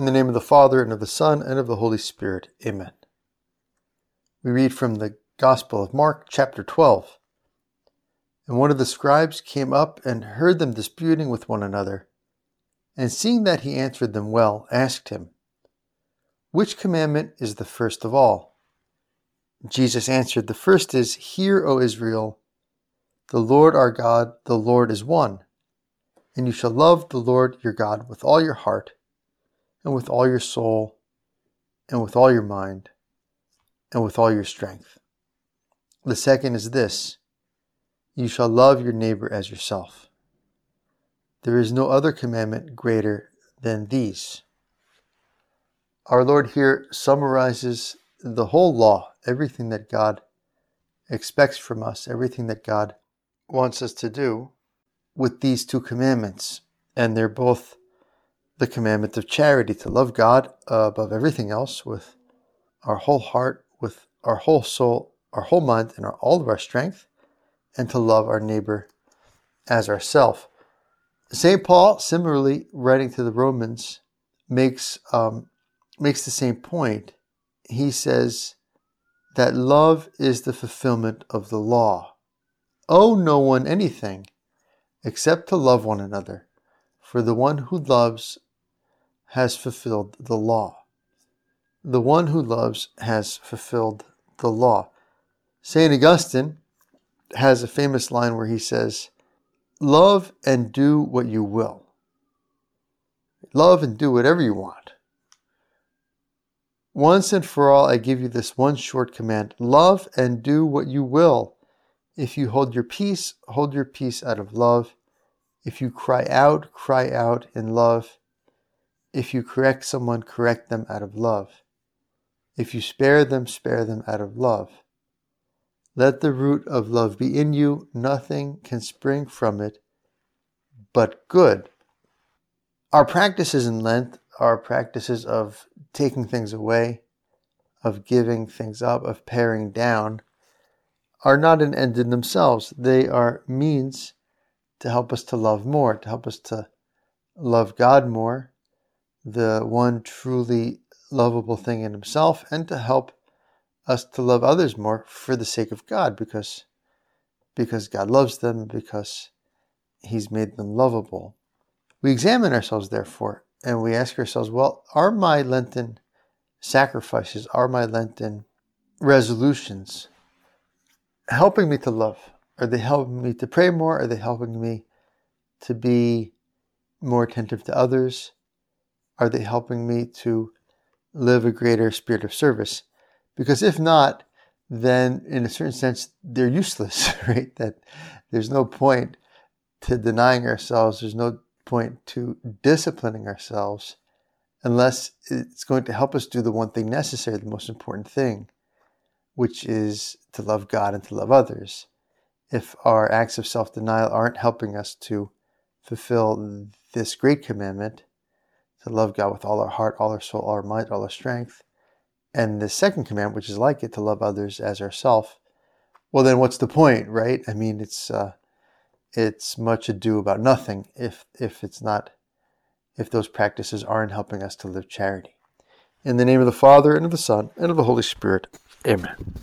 In the name of the Father, and of the Son, and of the Holy Spirit. Amen. We read from the Gospel of Mark, chapter 12. And one of the scribes came up and heard them disputing with one another. And seeing that he answered them well, asked him, Which commandment is the first of all? Jesus answered, The first is, Hear, O Israel, the Lord our God, the Lord is one. And you shall love the Lord your God with all your heart and with all your soul, and with all your mind, and with all your strength. The second is this you shall love your neighbor as yourself. There is no other commandment greater than these. Our Lord here summarizes the whole law, everything that God expects from us, everything that God wants us to do, with these two commandments. And they're both the commandment of charity, to love God above everything else with our whole heart, with our whole soul, our whole mind, and our, all of our strength, and to love our neighbor as ourself. St. Paul, similarly, writing to the Romans, makes um, makes the same point. He says that love is the fulfillment of the law. Owe no one anything except to love one another, for the one who loves has fulfilled the law. The one who loves has fulfilled the law. St. Augustine has a famous line where he says, Love and do what you will. Love and do whatever you want. Once and for all, I give you this one short command love and do what you will. If you hold your peace, hold your peace out of love. If you cry out, cry out in love. If you correct someone, correct them out of love. If you spare them, spare them out of love. Let the root of love be in you. Nothing can spring from it but good. Our practices in Lent are practices of taking things away, of giving things up, of paring down, are not an end in themselves. They are means to help us to love more, to help us to love God more, the one truly lovable thing in himself and to help us to love others more for the sake of God because because God loves them because he's made them lovable. We examine ourselves therefore and we ask ourselves, well, are my Lenten sacrifices, are my Lenten resolutions helping me to love? Are they helping me to pray more? Are they helping me to be more attentive to others? Are they helping me to live a greater spirit of service? Because if not, then in a certain sense, they're useless, right? That there's no point to denying ourselves, there's no point to disciplining ourselves unless it's going to help us do the one thing necessary, the most important thing, which is to love God and to love others. If our acts of self denial aren't helping us to fulfill this great commandment, to love God with all our heart, all our soul, all our might, all our strength. And the second command, which is like it, to love others as ourself. Well, then what's the point, right? I mean, it's uh, it's much ado about nothing if if it's not if those practices aren't helping us to live charity. In the name of the Father and of the Son and of the Holy Spirit. Amen.